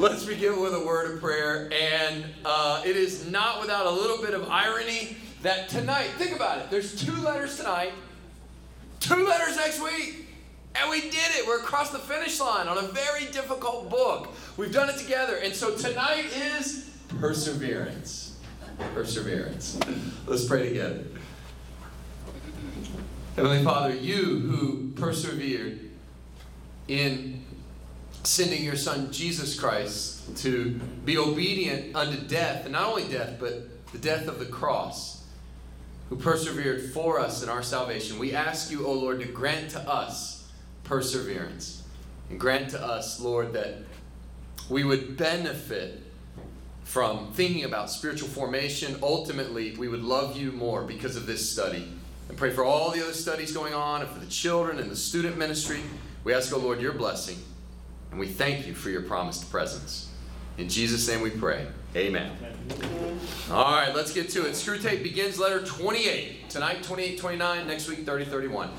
Let's begin with a word of prayer. And uh, it is not without a little bit of irony that tonight, think about it, there's two letters tonight, two letters next week. And we did it. We're across the finish line on a very difficult book. We've done it together. And so tonight is perseverance. Perseverance. Let's pray together. Heavenly Father, you who persevered in sending your Son Jesus Christ to be obedient unto death, and not only death, but the death of the cross, who persevered for us in our salvation, we ask you, O Lord, to grant to us perseverance. And grant to us, Lord, that we would benefit from thinking about spiritual formation. Ultimately, we would love you more because of this study. And pray for all the other studies going on and for the children and the student ministry. We ask, O Lord, your blessing. And we thank you for your promised presence. In Jesus' name we pray. Amen. All right, let's get to it. Screwtape begins letter 28. Tonight, 28, 29. Next week, 30, 31.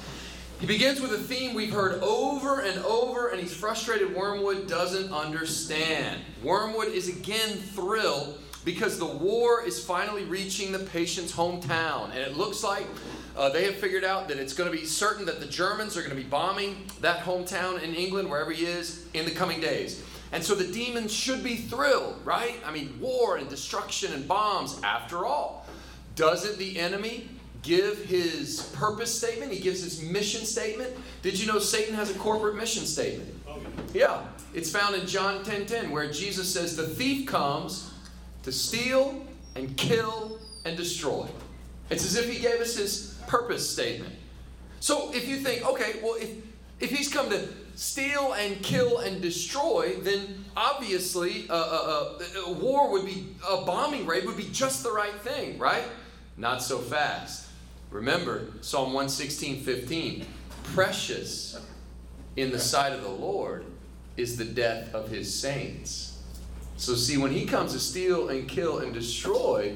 He begins with a theme we've heard over and over, and he's frustrated Wormwood doesn't understand. Wormwood is again thrilled because the war is finally reaching the patient's hometown, and it looks like uh, they have figured out that it's going to be certain that the Germans are going to be bombing that hometown in England, wherever he is, in the coming days. And so the demons should be thrilled, right? I mean, war and destruction and bombs, after all. Doesn't the enemy give his purpose statement? He gives his mission statement. Did you know Satan has a corporate mission statement? Yeah, it's found in John 10 10, where Jesus says, The thief comes to steal and kill and destroy. It's as if he gave us his purpose statement. So if you think, okay, well, if, if he's come to steal and kill and destroy, then obviously a, a, a, war would be, a bombing raid would be just the right thing, right? Not so fast. Remember Psalm 116 15. Precious in the sight of the Lord is the death of his saints. So, see, when he comes to steal and kill and destroy,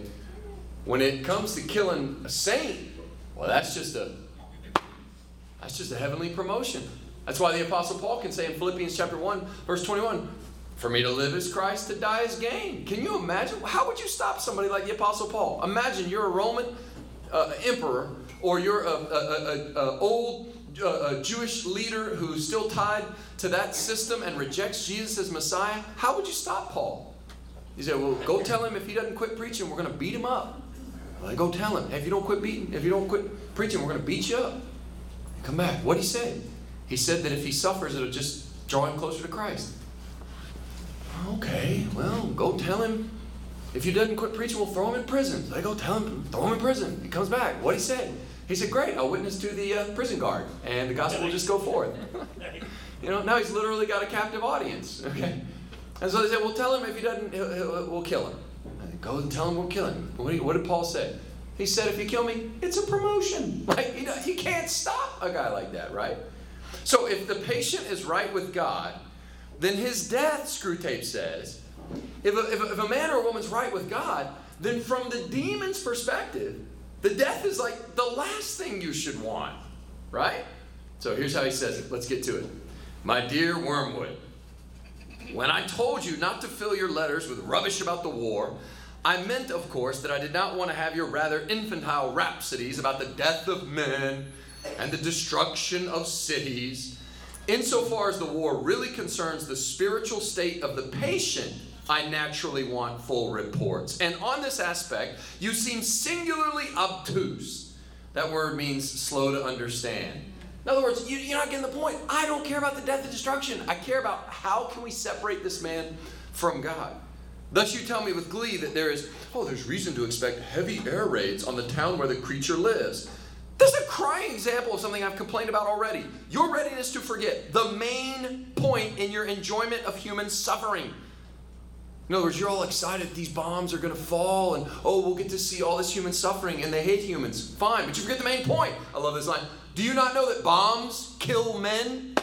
when it comes to killing a saint, well, that's just a that's just a heavenly promotion. That's why the Apostle Paul can say in Philippians chapter 1, verse 21, for me to live is Christ, to die is gain. Can you imagine? How would you stop somebody like the Apostle Paul? Imagine you're a Roman uh, emperor, or you're a, a, a, a old uh, Jewish leader who's still tied to that system and rejects Jesus as Messiah. How would you stop Paul? He said, Well, go tell him if he doesn't quit preaching, we're going to beat him up. Well, go tell him, if you don't quit beating, if you don't quit preaching, we're going to beat you up. Come back. What did he say? He said that if he suffers, it'll just draw him closer to Christ. Okay, well, go tell him. If he doesn't quit preaching, we'll throw him in prison. So I go tell him, throw him in prison. He comes back. What he say? He said, Great, I'll witness to the uh, prison guard, and the gospel will just go forth. you know, now he's literally got a captive audience. Okay? And so they said, Well, tell him if he doesn't, we'll kill him. Go and tell him we'll kill him. What did, Paul say? He said, If you kill me, it's a promotion. Like, you know, you can't stop a guy like that, right? So if the patient is right with God, then his death, Screwtape says, if a, if, a, if a man or a woman's right with God, then from the demon's perspective, the death is like the last thing you should want, right? So here's how he says it. Let's get to it. My dear Wormwood, when I told you not to fill your letters with rubbish about the war, I meant, of course, that I did not want to have your rather infantile rhapsodies about the death of men and the destruction of cities. Insofar as the war really concerns the spiritual state of the patient, I naturally want full reports. And on this aspect, you seem singularly obtuse. That word means slow to understand. In other words, you, are not getting the point. I don't care about the death and destruction. I care about how can we separate this man from God. Thus, you tell me with glee that there is, oh, there's reason to expect heavy air raids on the town where the creature lives. This is a crying example of something I've complained about already. Your readiness to forget the main point in your enjoyment of human suffering. In other words, you're all excited these bombs are going to fall and, oh, we'll get to see all this human suffering and they hate humans. Fine, but you forget the main point. I love this line. Do you not know that bombs kill men?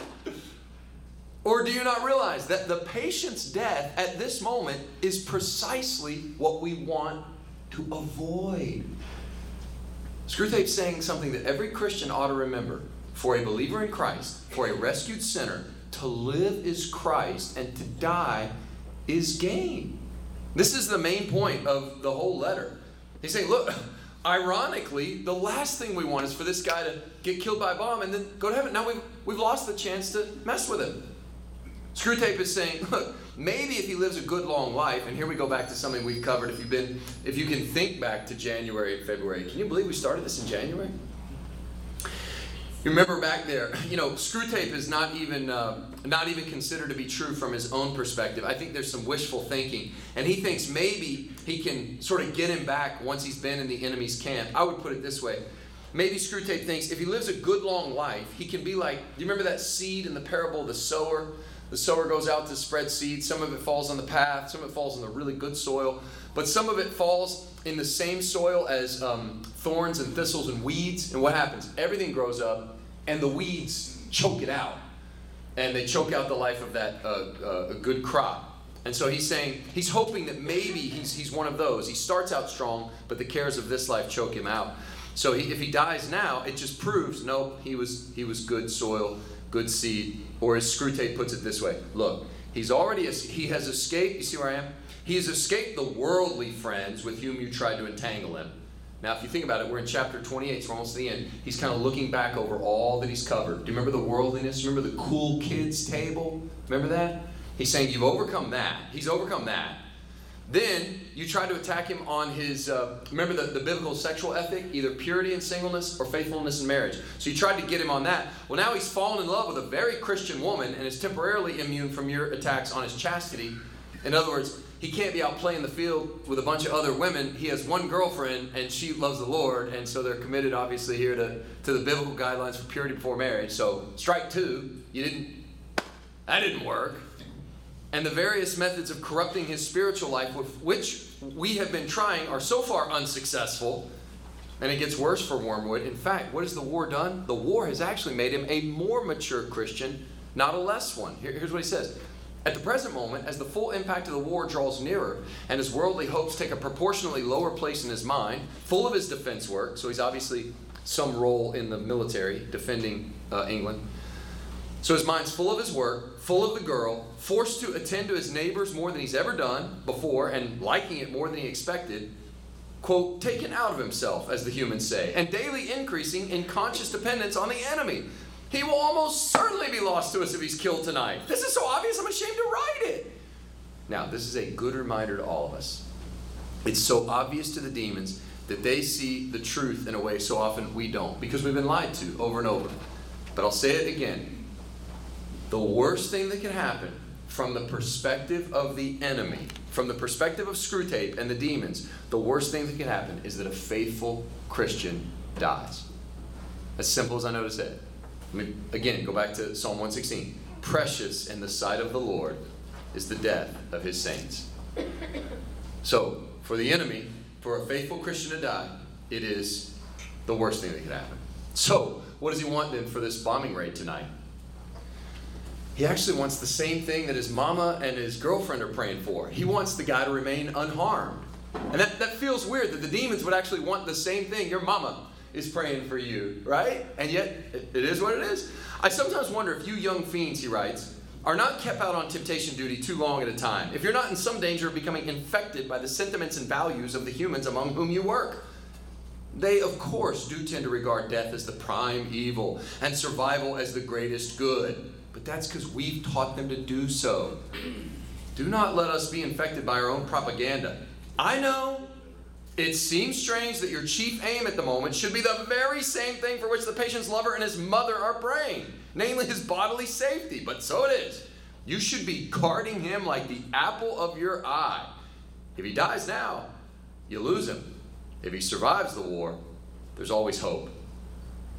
Or do you not realize that the patient's death at this moment is precisely what we want to avoid? Screwtape's saying something that every Christian ought to remember. For a believer in Christ, for a rescued sinner, to live is Christ and to die is gain. This is the main point of the whole letter. He's saying, look, ironically, the last thing we want is for this guy to get killed by a bomb and then go to heaven. Now we've, we've lost the chance to mess with him. Screwtape is saying, look, maybe if he lives a good long life, and here we go back to something we've covered. If you've been, if you can think back to January and February, can you believe we started this in January? You remember back there, you know, Screwtape is not even uh, not even considered to be true from his own perspective. I think there's some wishful thinking, and he thinks maybe he can sort of get him back once he's been in the enemy's camp. I would put it this way. Maybe Screwtape thinks if he lives a good long life, he can be like, do you remember that seed in the parable of the sower? The sower goes out to spread seed. Some of it falls on the path, some of it falls in the really good soil, but some of it falls in the same soil as um, thorns and thistles and weeds. And what happens? Everything grows up, and the weeds choke it out. And they choke out the life of that uh, uh, good crop. And so he's saying, he's hoping that maybe he's, he's one of those. He starts out strong, but the cares of this life choke him out. So he, if he dies now, it just proves, nope, he was, he was good soil, good seed. Or as Screwtape puts it this way look, he's already, he has escaped, you see where I am? He has escaped the worldly friends with whom you tried to entangle him. Now, if you think about it, we're in chapter 28, so almost the end. He's kind of looking back over all that he's covered. Do you remember the worldliness? Remember the cool kids table? Remember that? He's saying you've overcome that. He's overcome that. Then you try to attack him on his, uh, remember the, the biblical sexual ethic, either purity and singleness or faithfulness in marriage. So you tried to get him on that. Well, now he's fallen in love with a very Christian woman and is temporarily immune from your attacks on his chastity. In other words, he can't be out playing the field with a bunch of other women. He has one girlfriend, and she loves the Lord, and so they're committed, obviously, here to, to the biblical guidelines for purity before marriage. So, strike two, you didn't, that didn't work. And the various methods of corrupting his spiritual life, which we have been trying, are so far unsuccessful, and it gets worse for Wormwood. In fact, what has the war done? The war has actually made him a more mature Christian, not a less one. Here, here's what he says at the present moment, as the full impact of the war draws nearer and his worldly hopes take a proportionally lower place in his mind, full of his defense work, so he's obviously some role in the military defending uh, England. So his mind's full of his work, full of the girl, forced to attend to his neighbors more than he's ever done before, and liking it more than he expected. Quote, taken out of himself, as the humans say, and daily increasing in conscious dependence on the enemy he will almost certainly be lost to us if he's killed tonight. This is so obvious, I'm ashamed to write it. Now, this is a good reminder to all of us. It's so obvious to the demons that they see the truth in a way so often we don't because we've been lied to over and over. But I'll say it again. The worst thing that can happen from the perspective of the enemy, from the perspective of Screwtape and the demons, the worst thing that can happen is that a faithful Christian dies. As simple as I know to say it. Let me again go back to Psalm 116. Precious in the sight of the Lord is the death of his saints. So, for the enemy, for a faithful Christian to die, it is the worst thing that could happen. So, what does he want then for this bombing raid tonight? He actually wants the same thing that his mama and his girlfriend are praying for. He wants the guy to remain unharmed. And that, that feels weird that the demons would actually want the same thing. Your mama, is praying for you, right? And yet, it is what it is. I sometimes wonder if you young fiends, he writes, are not kept out on temptation duty too long at a time, if you're not in some danger of becoming infected by the sentiments and values of the humans among whom you work. They, of course, do tend to regard death as the prime evil and survival as the greatest good, but that's because we've taught them to do so. Do not let us be infected by our own propaganda. I know it seems strange that your chief aim at the moment should be the very same thing for which the patient's lover and his mother are praying, namely his bodily safety. But so it is. You should be guarding him like the apple of your eye. If he dies now, you lose him. If he survives the war, there's always hope.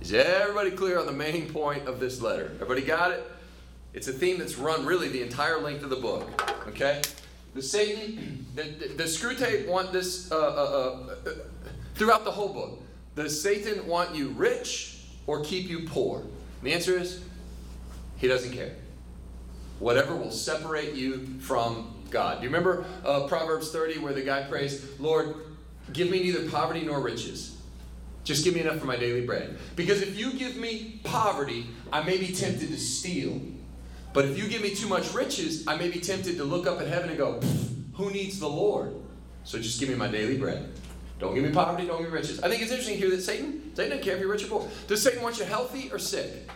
Is everybody clear on the main point of this letter? Everybody got it? It's a theme that's run really the entire length of the book. Okay? The Satan, the, the, the Screwtape want this uh, uh, uh, throughout the whole book. Does Satan want you rich or keep you poor? And the answer is he doesn't care. Whatever will separate you from God. Do you remember uh, Proverbs 30 where the guy prays, Lord, give me neither poverty nor riches. Just give me enough for my daily bread. Because if you give me poverty, I may be tempted to steal. But if you give me too much riches, I may be tempted to look up at heaven and go, Who needs the Lord? So just give me my daily bread. Don't give me poverty, don't give me riches. I think it's interesting here that Satan, Satan doesn't care if you're rich or poor. Does Satan want you healthy or sick?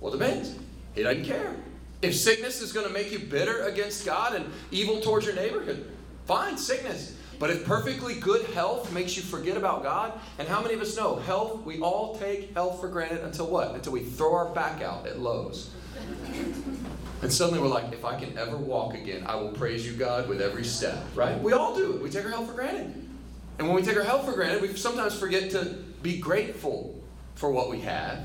Well, it depends. He doesn't care. If sickness is going to make you bitter against God and evil towards your neighborhood, fine, sickness. But if perfectly good health makes you forget about God, and how many of us know health, we all take health for granted until what? Until we throw our back out at Lowe's. And suddenly we're like, if I can ever walk again, I will praise you, God, with every step, right? We all do it. We take our health for granted. And when we take our health for granted, we sometimes forget to be grateful for what we have.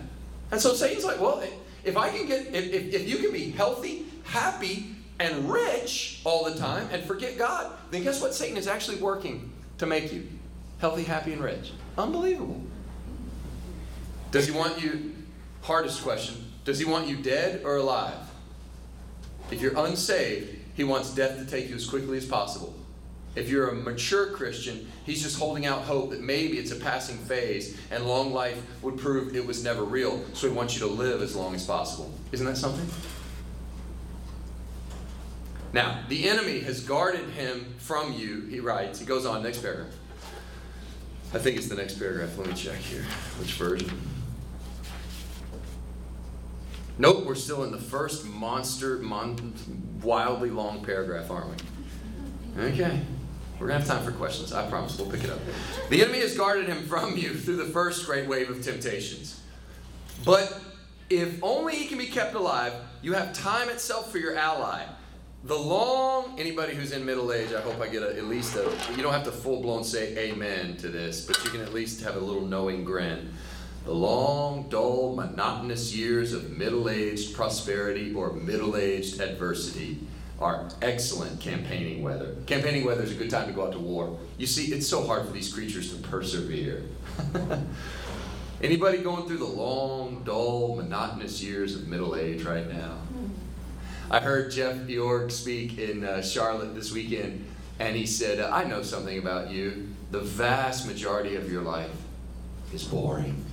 And so Satan's like, well, if I can get, if, if, if you can be healthy, happy, and rich all the time and forget God, then guess what? Satan is actually working to make you healthy, happy, and rich. Unbelievable. Does he want you, hardest question, does he want you dead or alive? If you're unsaved, he wants death to take you as quickly as possible. If you're a mature Christian, he's just holding out hope that maybe it's a passing phase and long life would prove it was never real. So he wants you to live as long as possible. Isn't that something? Now, the enemy has guarded him from you, he writes. He goes on, next paragraph. I think it's the next paragraph. Let me check here. Which version? Nope, we're still in the first monster, mon- wildly long paragraph, aren't we? Okay. We're going to have time for questions. I promise. We'll pick it up. The enemy has guarded him from you through the first great wave of temptations. But if only he can be kept alive, you have time itself for your ally. The long, anybody who's in middle age, I hope I get a, at least a, you don't have to full blown say amen to this, but you can at least have a little knowing grin. The long, dull, monotonous years of middle aged prosperity or middle aged adversity are excellent campaigning weather. Campaigning weather is a good time to go out to war. You see, it's so hard for these creatures to persevere. Anybody going through the long, dull, monotonous years of middle age right now? I heard Jeff Iorg speak in uh, Charlotte this weekend, and he said, I know something about you. The vast majority of your life is boring.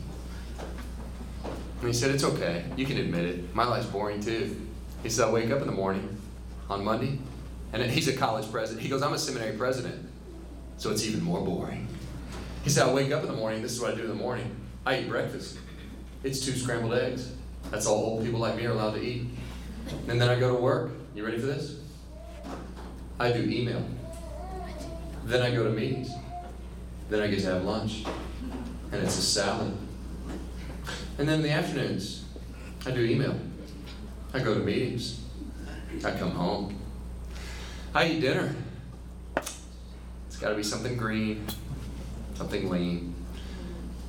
And he said, It's okay. You can admit it. My life's boring too. He said, I wake up in the morning on Monday, and he's a college president. He goes, I'm a seminary president, so it's even more boring. He said, I wake up in the morning, this is what I do in the morning. I eat breakfast. It's two scrambled eggs. That's all old people like me are allowed to eat. And then I go to work. You ready for this? I do email. Then I go to meetings. Then I get to have lunch. And it's a salad. And then in the afternoons, I do email. I go to meetings. I come home. I eat dinner. It's got to be something green, something lean.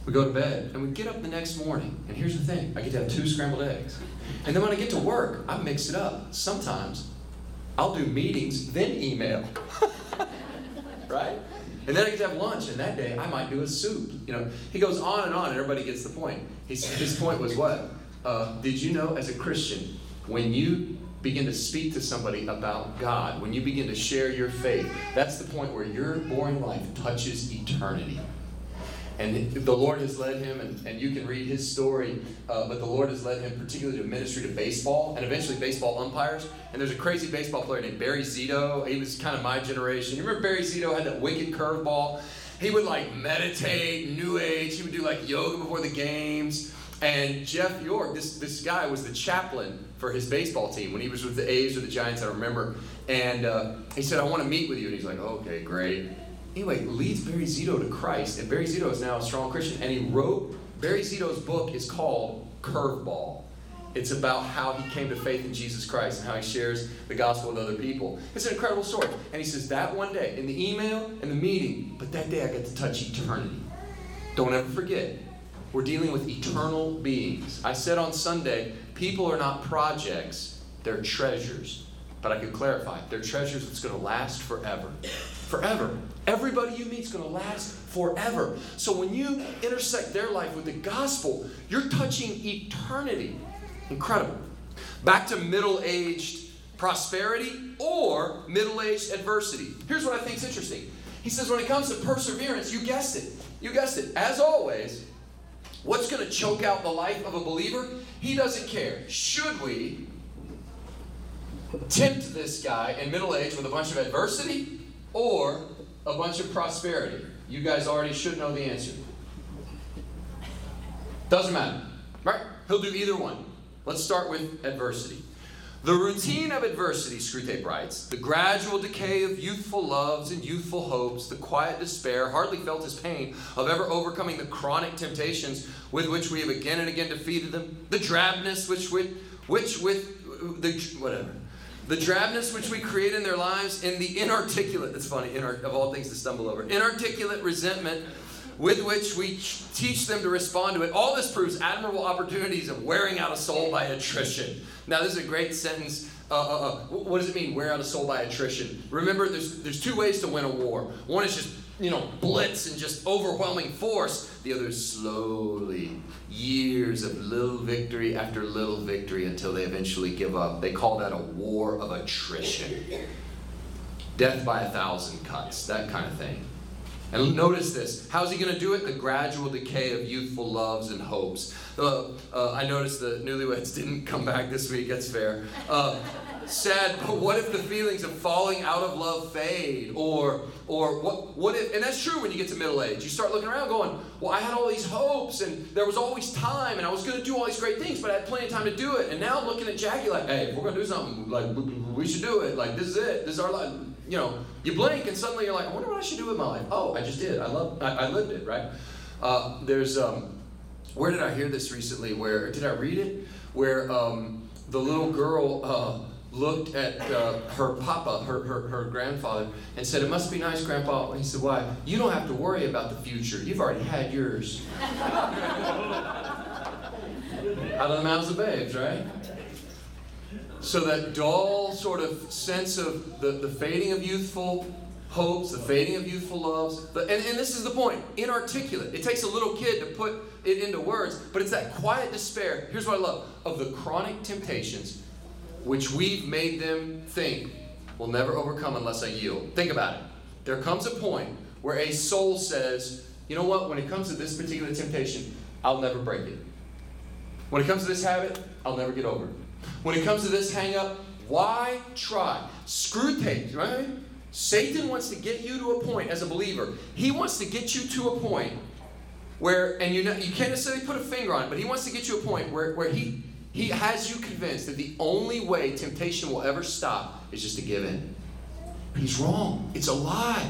We go to bed and we get up the next morning. And here's the thing I get to have two scrambled eggs. And then when I get to work, I mix it up. Sometimes I'll do meetings, then email. right? And then I get to have lunch, and that day I might do a soup. You know, he goes on and on, and everybody gets the point. His, his point was what? Uh, did you know, as a Christian, when you begin to speak to somebody about God, when you begin to share your faith, that's the point where your boring life touches eternity. And the Lord has led him, and, and you can read his story, uh, but the Lord has led him particularly to ministry to baseball and eventually baseball umpires. And there's a crazy baseball player named Barry Zito. He was kind of my generation. You remember Barry Zito had that wicked curveball? He would like meditate, new age. He would do like yoga before the games. And Jeff Iorg, this, this guy was the chaplain for his baseball team when he was with the A's or the Giants, I remember. And uh, he said, I want to meet with you. And he's like, okay, great anyway, leads Barry Zito to Christ. And Barry Zito is now a strong Christian. And he wrote, Barry Zito's book is called Curveball. It's about how he came to faith in Jesus Christ and how he shares the gospel with other people. It's an incredible story. And he says, that one day, in the email and the meeting, but that day I got to touch eternity. Don't ever forget, we're dealing with eternal beings. I said on Sunday, people are not projects, they're treasures. But I could clarify, they're treasures that's going to last forever. Forever. Everybody you meet is going to last forever. So when you intersect their life with the gospel, you're touching eternity. Incredible. Back to middle aged prosperity or middle aged adversity. Here's what I think is interesting. He says, when it comes to perseverance, you guessed it. You guessed it. As always, what's going to choke out the life of a believer? He doesn't care. Should we tempt this guy in middle age with a bunch of adversity or a bunch of prosperity? You guys already should know the answer. Doesn't matter, right? He'll do either one. Let's start with adversity. The routine of adversity, Screwtape writes, the gradual decay of youthful loves and youthful hopes, the quiet despair, hardly felt as pain of ever overcoming the chronic temptations with which we have again and again defeated them, the drabness which with, which with the whatever, the drabness which we create in their lives, and the inarticulate, that's funny, inar- of all things to stumble over, inarticulate resentment with which we teach them to respond to it. All this proves admirable opportunities of wearing out a soul by attrition. Now, this is a great sentence. Uh, uh, uh, what does it mean, wear out a soul by attrition? Remember, there's, there's two ways to win a war. One is just, you know, blitz and just overwhelming force. The other is slowly, years of little victory after little victory until they eventually give up. They call that a war of attrition. Death by a thousand cuts, that kind of thing. And notice this. How's he going to do it? The gradual decay of youthful loves and hopes. Uh, uh, I noticed the newlyweds didn't come back this week. That's fair. Uh, sad, but what if the feelings of falling out of love fade? Or, or what, what if, and that's true when you get to middle age. You start looking around going, well, I had all these hopes and there was always time and I was going to do all these great things, but I had plenty of time to do it. And now I'm looking at Jackie like, hey, if we're going to do something, like, we should do it. Like, this is it. This is our life you know, you blink and suddenly you're like, I wonder what I should do with my life. Oh, I just did. I love. I, I lived it. Right. Uh, there's. Um, where did I hear this recently? Where did I read it? Where um, the little girl uh, looked at uh, her papa, her, her, her grandfather, and said, "It must be nice, Grandpa." He said, "Why? You don't have to worry about the future. You've already had yours." Out of the mouths of babes, right? So that dull sort of sense of the, the fading of youthful hopes, the fading of youthful loves. The, and, and this is the point inarticulate. It takes a little kid to put it into words, but it's that quiet despair. Here's what I love of the chronic temptations which we've made them think will never overcome unless I yield. Think about it. There comes a point where a soul says, you know what, when it comes to this particular temptation, I'll never break it. When it comes to this habit, I'll never get over it. When it comes to this hang up, why try? Screw Screwtape, right? Satan wants to get you to a point as a believer. He wants to get you to a point where, and you know, you can't necessarily put a finger on it, but he wants to get you a point where, where he, he has you convinced that the only way temptation will ever stop is just to give in. He's wrong. It's a lie.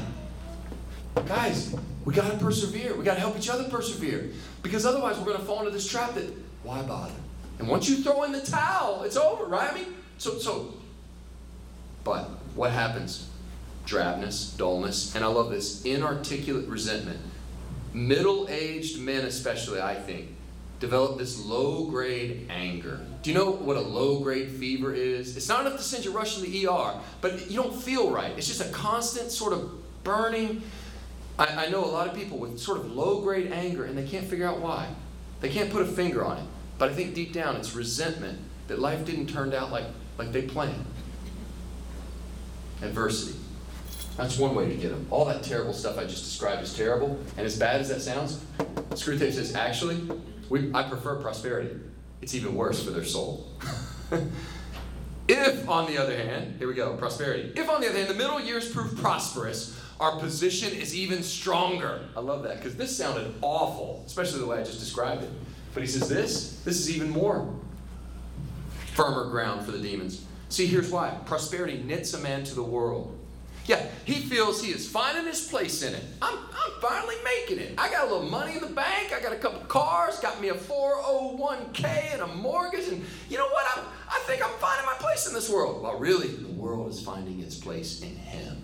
Guys, we got to persevere. We got to help each other persevere. Because otherwise, we're going to fall into this trap that, why bother? And once you throw in the towel, it's over, right? I mean, so, so, but what happens? Drabness, dullness, and I love this inarticulate resentment. Middle aged men, especially, I think, develop this low grade anger. Do you know what a low grade fever is? It's not enough to send you rushing to the ER, but you don't feel right. It's just a constant sort of burning. I, I know a lot of people with sort of low grade anger, and they can't figure out why. They can't put a finger on it. But I think deep down it's resentment that life didn't turn out like, like they planned. Adversity. That's one way to get them. All that terrible stuff I just described is terrible. And as bad as that sounds, Screwtape says, actually, we, I prefer prosperity. It's even worse for their soul. if, on the other hand, here we go, prosperity. If, on the other hand, the middle years prove prosperous, our position is even stronger. I love that because this sounded awful, especially the way I just described it. But he says this, this is even more firmer ground for the demons. See, here's why prosperity knits a man to the world. Yeah, he feels he is finding his place in it. I'm, I'm finally making it. I got a little money in the bank. I got a couple cars, got me a 401k and a mortgage. And you know what? I'm, I think I'm finding my place in this world. Well, really, the world is finding its place in him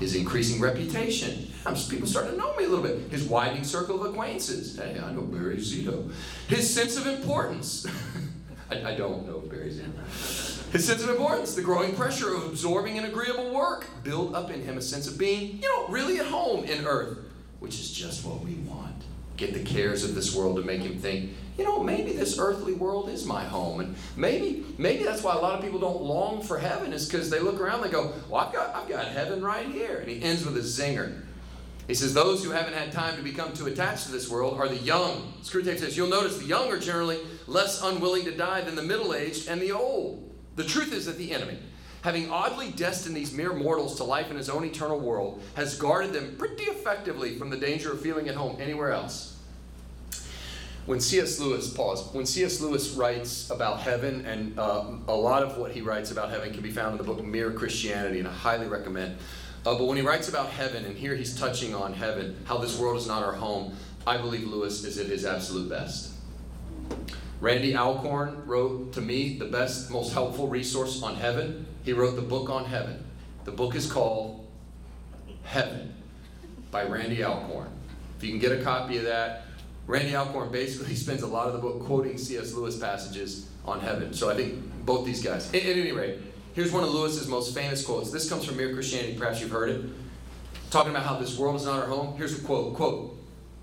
his increasing reputation. people starting to know me a little bit. His widening circle of acquaintances. Hey, I know Barry Zito. His sense of importance. I, I, don't know Barry Zito. His sense of importance, the growing pressure of absorbing an agreeable work, build up in him a sense of being, you know, really at home in earth, which is just what we want. Get the cares of this world to make him think you know, maybe this earthly world is my home. And maybe, maybe that's why a lot of people don't long for heaven, is because they look around they go, Well, I've got, I've got heaven right here. And he ends with a zinger. He says, Those who haven't had time to become too attached to this world are the young. Screwtape says, You'll notice the young are generally less unwilling to die than the middle aged and the old. The truth is that the enemy, having oddly destined these mere mortals to life in his own eternal world, has guarded them pretty effectively from the danger of feeling at home anywhere else. When C.S. Lewis, pause, when C.S. Lewis writes about heaven, and uh, a lot of what he writes about heaven can be found in the book Mere Christianity, and I highly recommend. Uh, but when he writes about heaven, and here he's touching on heaven, how this world is not our home, I believe Lewis is at his absolute best. Randy Alcorn wrote to me the best, most helpful resource on heaven. He wrote the book on heaven. The book is called Heaven by Randy Alcorn. If you can get a copy of that, Randy Alcorn basically spends a lot of the book quoting C.S. Lewis passages on heaven. So I think both these guys. At, at any rate, here's one of Lewis's most famous quotes. This comes from Mere Christianity. Perhaps you've heard it. Talking about how this world is not our home. Here's a quote. Quote,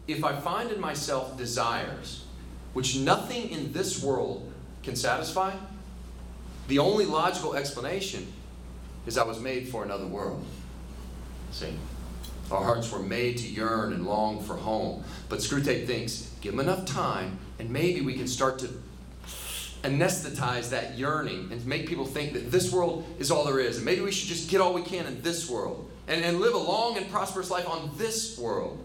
if I find in myself desires which nothing in this world can satisfy, the only logical explanation is I was made for another world. See? Our hearts were made to yearn and long for home. But Screwtape thinks, give them enough time, and maybe we can start to anesthetize that yearning and make people think that this world is all there is. And maybe we should just get all we can in this world and, and live a long and prosperous life on this world.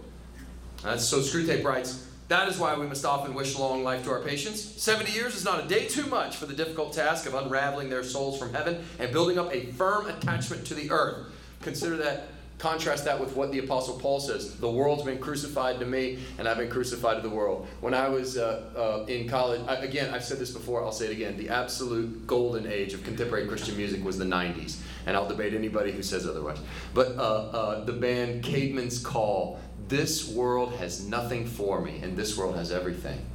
Uh, so Screwtape writes, that is why we must often wish long life to our patients. 70 years is not a day too much for the difficult task of unraveling their souls from heaven and building up a firm attachment to the earth. Consider that, contrast that with what the Apostle Paul says The world's been crucified to me, and I've been crucified to the world. When I was uh, uh, in college, I, again, I've said this before, I'll say it again. The absolute golden age of contemporary Christian music was the 90s, and I'll debate anybody who says otherwise. But uh, uh the band Caedmon's Call this world has nothing for me, and this world has everything.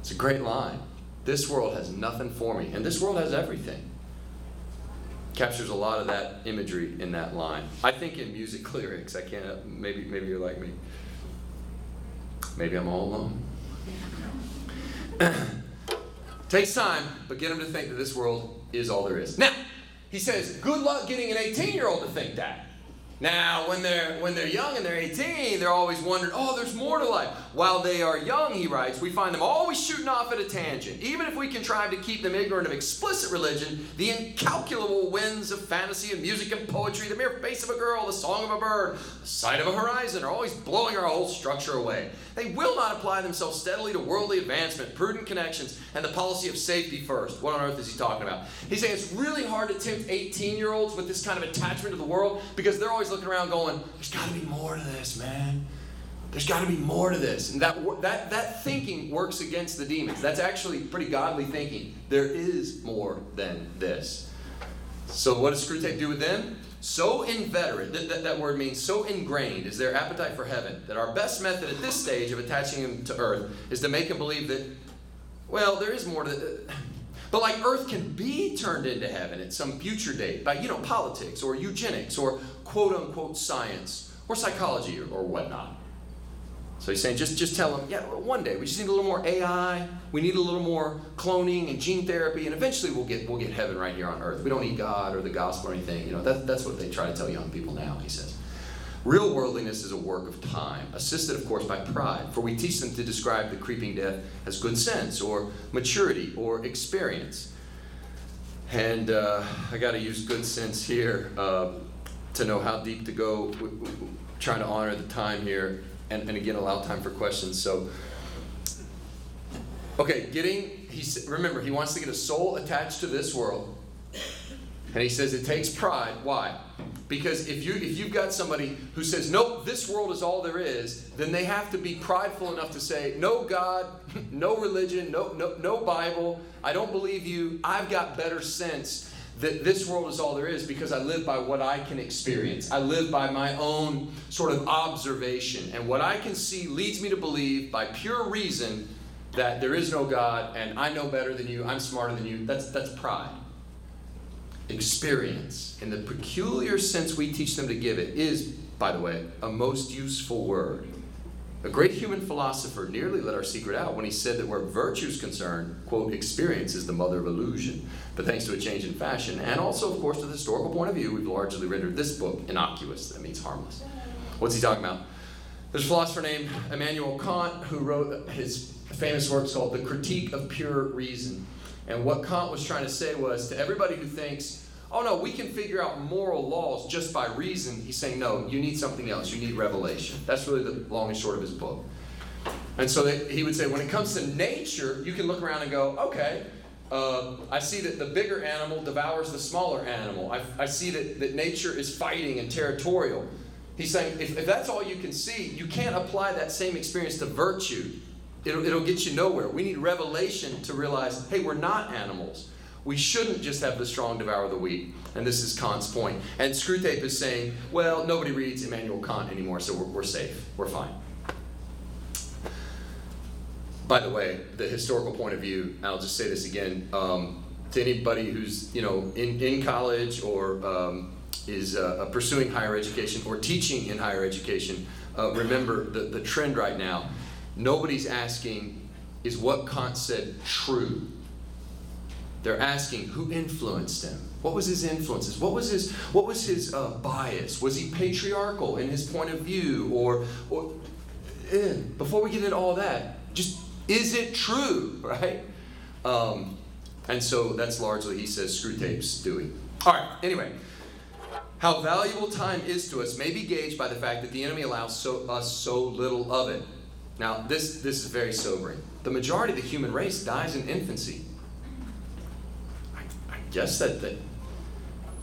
It's a great line. This world has nothing for me, and this world has everything. Captures a lot of that imagery in that line. I think in music lyrics, I can't, maybe, maybe you're like me. Maybe I'm all alone. Takes time, but get them to think that this world is all there is. Now, he says, good luck getting an 18 year old to think that. Now, when they're when they're young and they're 18, they're always wondering, "Oh, there's more to life." While they are young, he writes, we find them always shooting off at a tangent. Even if we contrive to keep them ignorant of explicit religion, the incalculable winds of fantasy and music and poetry, the mere face of a girl, the song of a bird, the sight of a horizon are always blowing our whole structure away. They will not apply themselves steadily to worldly advancement, prudent connections, and the policy of safety first. What on earth is he talking about? He's saying it's really hard to tempt 18-year-olds with this kind of attachment to the world because they're always looking around going, there's got to be more to this, man. There's got to be more to this. And that, that, that thinking works against the demons. That's actually pretty godly thinking. There is more than this. So, what does Screwtape do with them? So inveterate, that, that, that, word means so ingrained is their appetite for heaven that our best method at this stage of attaching them to earth is to make them believe that, well, there is more to. But like earth can be turned into heaven at some future date by, you know, politics or eugenics or quote unquote science or psychology or, or whatnot. So he's saying, just, just tell them, yeah, one day we just need a little more AI, we need a little more cloning and gene therapy, and eventually we'll get, we'll get heaven right here on earth. We don't need God or the gospel or anything. You know, that, that's what they try to tell young people now, he says. Real worldliness is a work of time, assisted, of course, by pride, for we teach them to describe the creeping death as good sense or maturity or experience. And uh, I got to use good sense here uh, to know how deep to go, trying to honor the time here, and, and again, allow time for questions. So, okay, getting, he, remember, he wants to get a soul attached to this world. And he says it takes pride. Why? Because if you if you've got somebody who says, Nope, this world is all there is, then they have to be prideful enough to say, No God, no religion, no no no Bible, I don't believe you. I've got better sense that this world is all there is because I live by what I can experience. I live by my own sort of observation. And what I can see leads me to believe by pure reason that there is no God and I know better than you, I'm smarter than you. That's that's pride experience, in the peculiar sense we teach them to give it, is, by the way, a most useful word. A great human philosopher nearly let our secret out when he said that where virtue is concerned, quote, experience is the mother of illusion. But thanks to a change in fashion, and also, of course, to the historical point of view, we've largely rendered this book innocuous. That means harmless. What's he talking about? There's a philosopher named Immanuel Kant who wrote his famous works called The Critique of Pure Reason. And what Kant was trying to say was to everybody who thinks, oh no, we can figure out moral laws just by reason, he's saying, no, you need something else. You need revelation. That's really the long and short of his book. And so he would say, when it comes to nature, you can look around and go, okay, uh, I see that the bigger animal devours the smaller animal. I, I see that, that nature is fighting and territorial. He's saying, if, if that's all you can see, you can't apply that same experience to virtue. It'll, it'll get you nowhere. We need revelation to realize, hey, we're not animals. We shouldn't just have the strong devour the weak. And this is Kant's point. And Screwtape is saying, well, nobody reads Immanuel Kant anymore, so we're, we're safe. We're fine. By the way, the historical point of view, I'll just say this again um, to anybody who's you know in, in college or um, is uh, pursuing higher education or teaching in higher education, uh, remember the, the trend right now. Nobody's asking, is what Kant said true? They're asking who influenced him. What was his influences? What was his what was his uh, bias? Was he patriarchal in his point of view, or or eh, before we get into all that, just is it true, right? Um, and so that's largely, he says, Screwtape's doing. All right, anyway. How valuable time is to us may be gauged by the fact that the enemy allows so, us so little of it. Now, this, this is very sobering. The majority of the human race dies in infancy. I, I guess that, that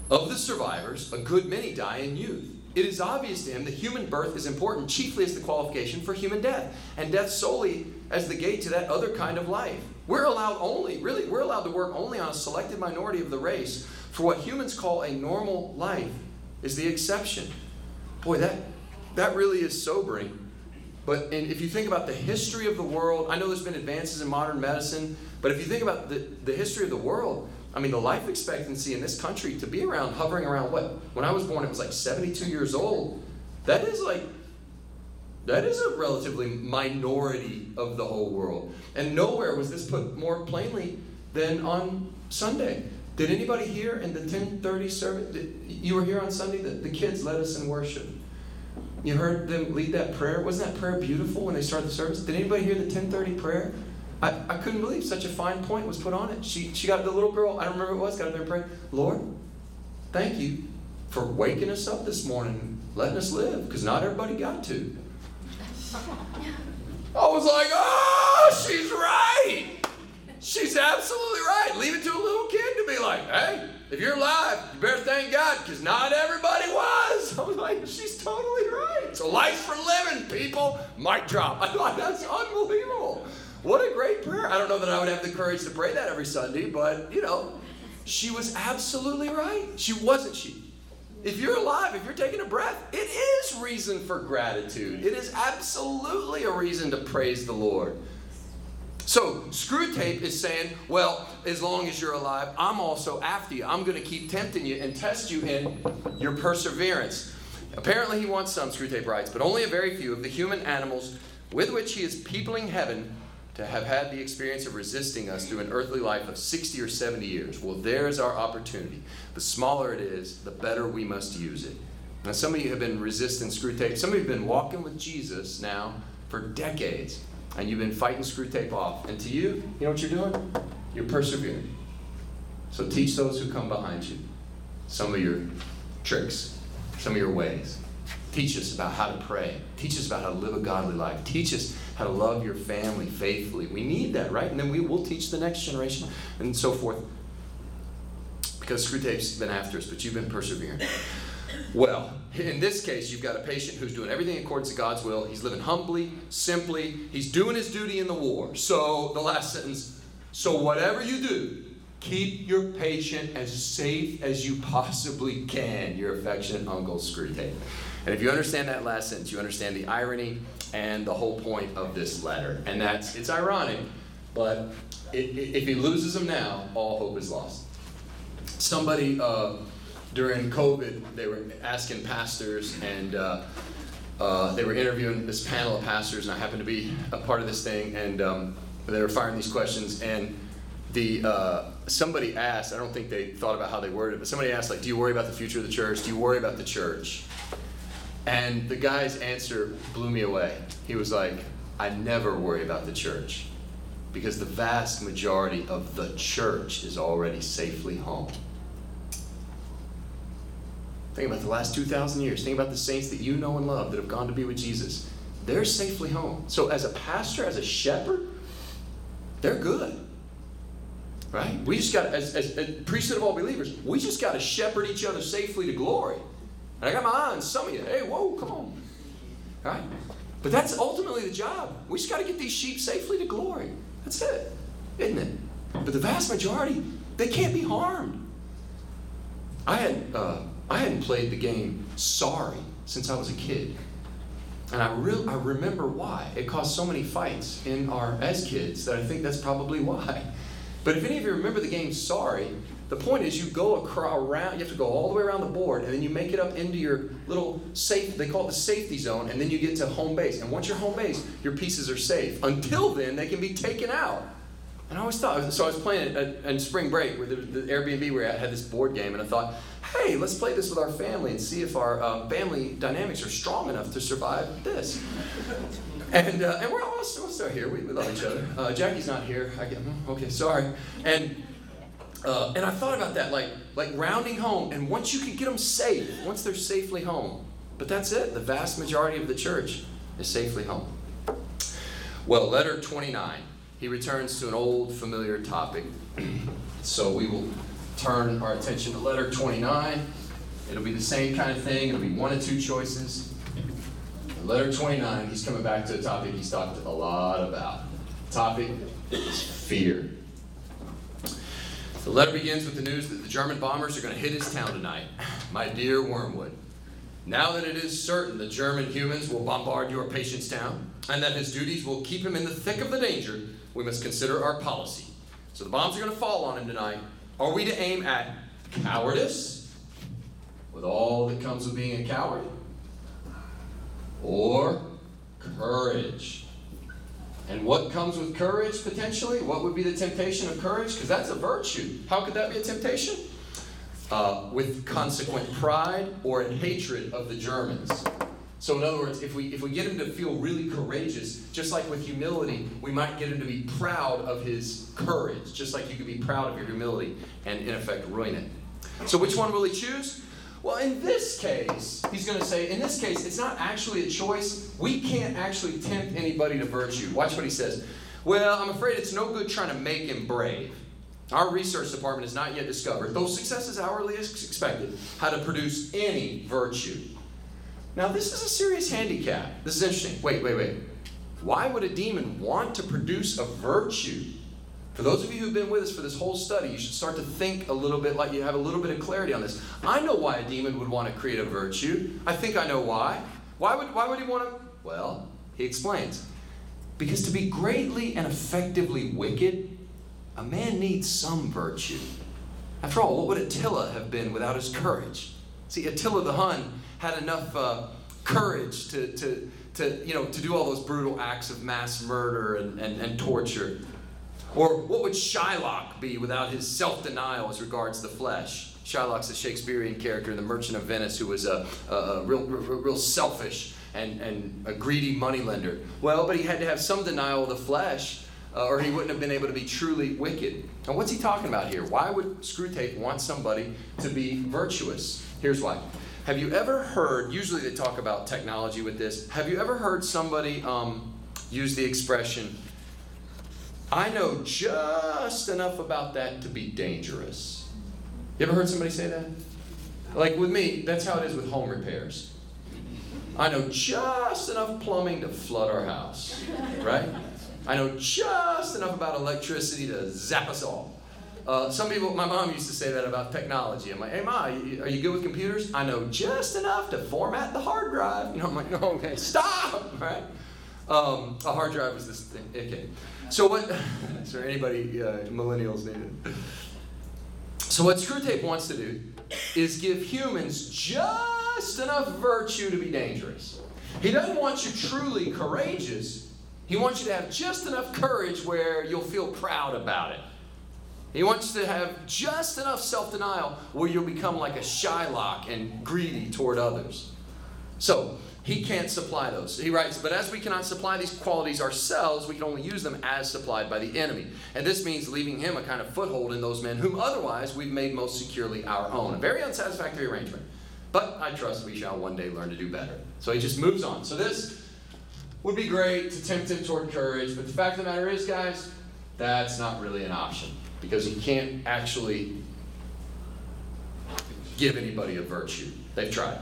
of the survivors, a good many die in youth. It is obvious to him that human birth is important chiefly as the qualification for human death, and death solely as the gate to that other kind of life. We're allowed only, really, we're allowed to work only on a selected minority of the race, for what humans call a normal life is the exception. Boy, that, that really is sobering. But and if you think about the history of the world, I know there's been advances in modern medicine, but if you think about the, the history of the world, I mean, the life expectancy in this country to be around, hovering around what? When I was born, it was like 72 years old. That is like, that is a relatively minority of the whole world. And nowhere was this put more plainly than on Sunday. Did anybody here in the 1030 service? You were here on Sunday? The, the kids led us in worship. You heard them lead that prayer. Wasn't that prayer beautiful when they started the service? Did anybody hear the 1030 prayer? I, I couldn't believe such a fine point was put on it. She, she got the little girl, I don't remember what it was, got up there and prayed, Lord, thank you for waking us up this morning, letting us live, because not everybody got to. I was like, oh, she's right. She's absolutely right. Leave it to a little kid to be like, hey, if you're alive, you better thank God, because not everybody was. I was like, she's totally right. So life for living, people. Mic drop. I thought that's unbelievable. What a great prayer. I don't know that I would have the courage to pray that every Sunday, but you know, she was absolutely right. She wasn't she. If you're alive, if you're taking a breath, it is reason for gratitude. It is absolutely a reason to praise the Lord. So, Screwtape is saying, well, as long as you're alive, I'm also after you. I'm going to keep tempting you and test you in your perseverance. Apparently, he wants some, Screwtape writes, but only a very few of the human animals with which he is peopling heaven to have had the experience of resisting us through an earthly life of 60 or 70 years. Well, there's our opportunity. The smaller it is, the better we must use it. Now, some of you have been resisting Screwtape. Some of you have been walking with Jesus now for decades, and you've been fighting Screwtape off. And to you, you know what you're doing? You're persevering. So teach those who come behind you some of your tricks, some of your ways. Teach us about how to pray. Teach us about how to live a godly life. Teach us how to love your family faithfully. We need that, right? And then we will teach the next generation and so forth. Because Screwtape's been after us, but you've been persevering. Well, in this case, you've got a patient who's doing everything according to God's will. He's living humbly, simply. He's doing his duty in the war. So, the last sentence so, whatever you do, keep your patient as safe as you possibly can. Your affectionate uncle, Screwtape. And if you understand that last sentence, you understand the irony and the whole point of this letter. And that's, it's ironic, but it, it, if he loses them now, all hope is lost. Somebody uh, during COVID, they were asking pastors and uh, uh, they were interviewing this panel of pastors, and I happened to be a part of this thing, and um, they were firing these questions, and the uh, somebody asked, I don't think they thought about how they worded it, but somebody asked, like, do you worry about the future of the church? Do you worry about the church? And the guy's answer blew me away. He was like, I never worry about the church Because the vast majority of the church is already safely home. Think about the last 2,000 years. Think about the saints that you know and love that have gone to be with Jesus. They're safely home. So, as a pastor, as a shepherd, they're good. Right? We just got, as, as, as priesthood of all believers, we just got to shepherd each other safely to glory. And I got my eye on some of you. Hey, whoa, come on. Right? But that's ultimately the job. We just got to get these sheep safely to glory. That's it, isn't it? But the vast majority, they can't be harmed. I had uh, I hadn't played the game Sorry since I was a kid. And I, re- I remember why. It caused so many fights in our as kids that I think that's probably why. But if any of you remember the game Sorry, the point is you go around, you have to go all the way around the board, and then you make it up into your little safe, they call it the safety zone, and then you get to home base. And once you're home base, your pieces are safe. Until then, they can be taken out. And I always thought, so I was playing it in spring break where the, the Airbnb we were at had this board game, and I thought, hey, let's play this with our family and see if our uh, family dynamics are strong enough to survive this. And, uh, and we're all still, here. We, we love each other. Uh, Jackie's not here. I get, okay, sorry. And uh, and I thought about that, like like rounding home. And once you can get them safe, once they're safely home, but that's it. The vast majority of the church is safely home. Well, letter 29. He returns to an old familiar topic. so we will turn our attention to letter 29. It'll be the same kind of thing. It'll be one of two choices. Letter 29, he's coming back to a topic he's talked a lot about. The topic is fear. The letter begins with the news that the German bombers are going to hit his town tonight. My dear Wormwood, now that it is certain the German humans will bombard your patient's town and that his duties will keep him in the thick of the danger, we must consider our policy. So the bombs are going to fall on him tonight. Are we to aim at cowardice, with all that comes with being a coward, or courage? And what comes with courage potentially? What would be the temptation of courage? Because that's a virtue. How could that be a temptation? Uh, with consequent pride or hatred of the Germans. So in other words, if we if we get him to feel really courageous, just like with humility, we might get him to be proud of his courage, just like you could be proud of your humility and in effect ruin it. So which one will he choose? Well, in this case, he's going to say, in this case, it's not actually a choice. We can't actually tempt anybody to virtue. Watch what he says. Well, I'm afraid it's no good trying to make him brave. Our research department has not yet discovered, though success is hourly expected, how to produce any virtue. Now, this is a serious handicap. This is interesting. Wait, wait, wait. Why would a demon want to produce a virtue? For those of you who've been with us for this whole study, you should start to think a little bit like you have a little bit of clarity on this. I know why a demon would want to create a virtue. I think I know why. Why would, why would he want to? Well, he explains. Because to be greatly and effectively wicked, a man needs some virtue. After all, what would Attila have been without his courage? See, Attila the Hun had enough uh, courage to, to, to, you know, to do all those brutal acts of mass murder and, and, and torture. Or what would Shylock be without his self denial as regards the flesh? Shylock's a Shakespearean character in The Merchant of Venice who was a, a, a real, real, real selfish and, and a greedy moneylender. Well, but he had to have some denial of the flesh. Uh, or he wouldn't have been able to be truly wicked. And what's he talking about here? Why would Screwtape want somebody to be virtuous? Here's why. Have you ever heard, usually they talk about technology with this, have you ever heard somebody um, use the expression, I know just enough about that to be dangerous. You ever heard somebody say that? Like with me, that's how it is with home repairs. I know just enough plumbing to flood our house, right? I know just enough about electricity to zap us all. Uh, some people, my mom used to say that about technology. I'm like, hey, Ma, are you good with computers? I know just enough to format the hard drive. You know, I'm like, no, okay, stop, right? Um, a hard drive is this thing. Okay. So what, is there anybody, uh, millennials need it? So what Screwtape wants to do is give humans just enough virtue to be dangerous. He doesn't want you truly courageous. He wants you to have just enough courage where you'll feel proud about it. He wants to have just enough self denial where you'll become like a Shylock and greedy toward others. So, he can't supply those. He writes, But as we cannot supply these qualities ourselves, we can only use them as supplied by the enemy. And this means leaving him a kind of foothold in those men whom otherwise we've made most securely our own. A very unsatisfactory arrangement. But I trust we shall one day learn to do better. So he just moves on. So this would be great to tempt him toward courage, but the fact of the matter is, guys, that's not really an option because he can't actually give anybody a virtue. They've tried.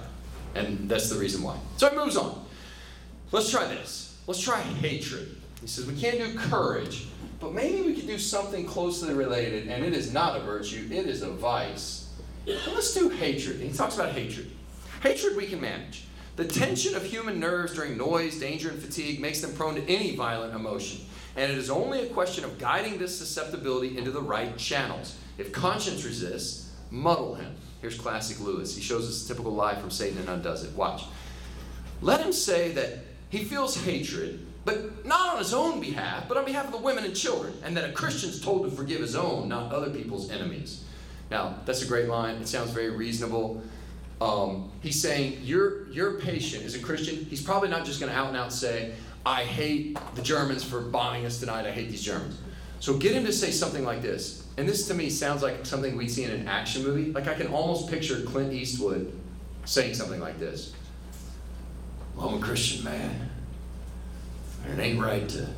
And that's the reason why. So he moves on. Let's try this. Let's try hatred. He says, we can't do courage, but maybe we could do something closely related, and it is not a virtue, it is a vice. let's do hatred. He talks about hatred. Hatred we can manage. The tension of human nerves during noise, danger, and fatigue makes them prone to any violent emotion. And it is only a question of guiding this susceptibility into the right channels. If conscience resists, muddle him. Here's classic Lewis. He shows us a typical lie from Satan and undoes it. Watch. Let him say that he feels hatred, but not on his own behalf, but on behalf of the women and children, and that a Christian's told to forgive his own, not other people's enemies. Now, that's a great line. It sounds very reasonable. Um, he's saying, your, your patient is a Christian. He's probably not just going to out and out say, I hate the Germans for bombing us tonight. I hate these Germans. So get him to say something like this and this to me sounds like something we'd see in an action movie. Like I can almost picture Clint Eastwood saying something like this well, I'm a Christian man. And it ain't right to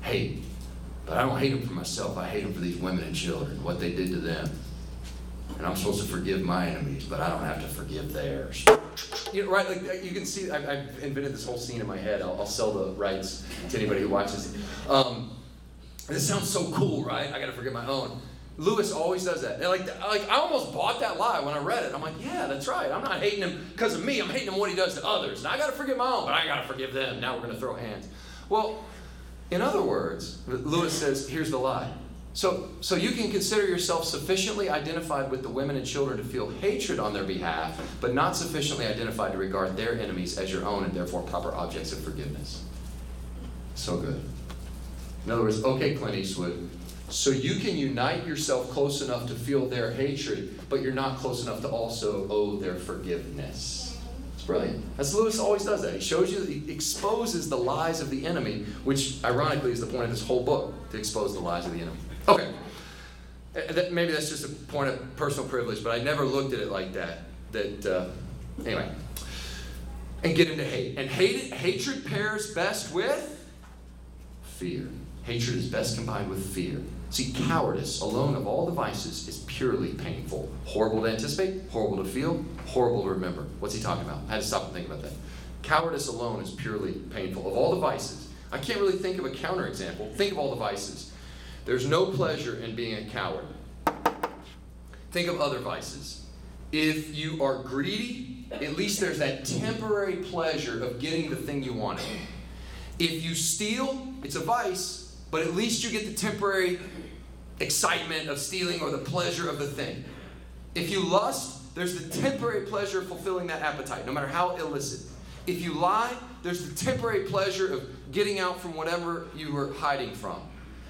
hate. But I don't hate them for myself. I hate them for these women and children, what they did to them. And I'm supposed to forgive my enemies, but I don't have to forgive theirs. You know, right? Like you can see, I've, I've invented this whole scene in my head. I'll, I'll, sell the rights to anybody who watches. Um, this sounds so cool, right? I got to forgive my own. Lewis always does that. And like, like I almost bought that lie when I read it. I'm like, yeah, that's right. I'm not hating him because of me. I'm hating him what he does to others. And I got to forgive my own, but I got to forgive them. Now we're going to throw hands. Well, in other words, Lewis says, here's the lie. So, so you can consider yourself sufficiently identified with the women and children to feel hatred on their behalf, but not sufficiently identified to regard their enemies as your own and therefore proper objects of forgiveness. So good. In other words, okay, Clint Eastwood, so you can unite yourself close enough to feel their hatred, but you're not close enough to also owe their forgiveness. It's brilliant. As Lewis always does that. He shows you, he exposes the lies of the enemy, which ironically is the point of this whole book, to expose the lies of the enemy. Okay. Uh, maybe that's just a point of personal privilege, but I never looked at it like that. That uh, anyway, and get into hate. And hate, hatred pairs best with fear. Hatred is best combined with fear. See, cowardice alone of all the vices is purely painful. Horrible to anticipate, horrible to feel, horrible to remember. What's he talking about? I had to stop and think about that. Cowardice alone is purely painful. Of all the vices, I can't really think of a counterexample. Think of all the vices. There's no pleasure in being a coward. Think of other vices. If you are greedy, at least there's that temporary pleasure of getting the thing you wanted. If you steal, it's a vice, but at least you get the temporary excitement of stealing or the pleasure of the thing. If you lust, there's the temporary pleasure of fulfilling that appetite, no matter how illicit. If you lie, there's the temporary pleasure of getting out from whatever you were hiding from.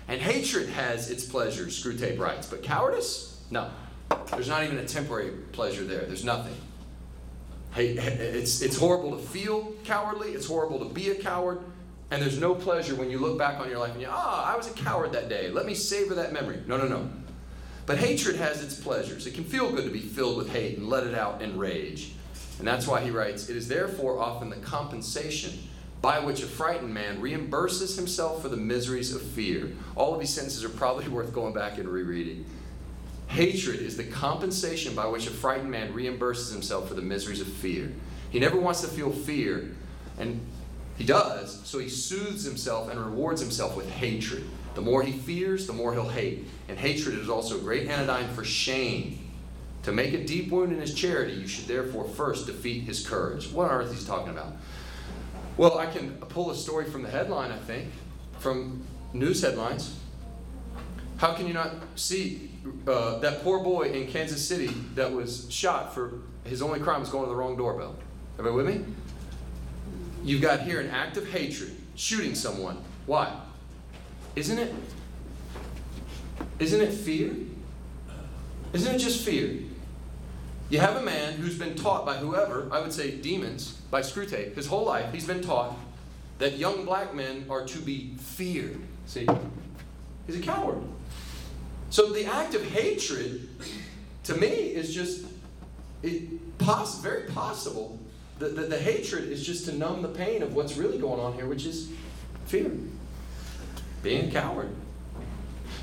And hatred has its pleasures, Screwtape writes, but cowardice? No. There's not even a temporary pleasure there. There's nothing. Hey, it's, it's horrible to feel cowardly, it's horrible to be a coward, and there's no pleasure when you look back on your life and you, ah, oh, I was a coward that day. Let me savor that memory. No, no, no. But hatred has its pleasures. It can feel good to be filled with hate and let it out in rage. And that's why he writes, It is therefore often the compensation by which a frightened man reimburses himself for the miseries of fear. All of these sentences are probably worth going back and rereading. Hatred is the compensation by which a frightened man reimburses himself for the miseries of fear. He never wants to feel fear, and he does, so he soothes himself and rewards himself with hatred. The more he fears, the more he'll hate. And hatred is also a great anodyne for shame. To make a deep wound in his charity, you should therefore first defeat his courage. What on earth is he talking about? Well, I can pull a story from the headline, I think, from news headlines. How can you not see uh, that poor boy in Kansas City that was shot for his only crime was going to the wrong doorbell? Everybody with me? You've got here an act of hatred, shooting someone. Why? Isn't it? Isn't it fear? Isn't it just fear? You have a man who's been taught by whoever, I would say demons, by Screwtape, his whole life, he's been taught that young black men are to be feared. See? He's a coward. So the act of hatred, to me, is just it, poss- very possible. The, the, the hatred is just to numb the pain of what's really going on here, which is fear. Being a coward.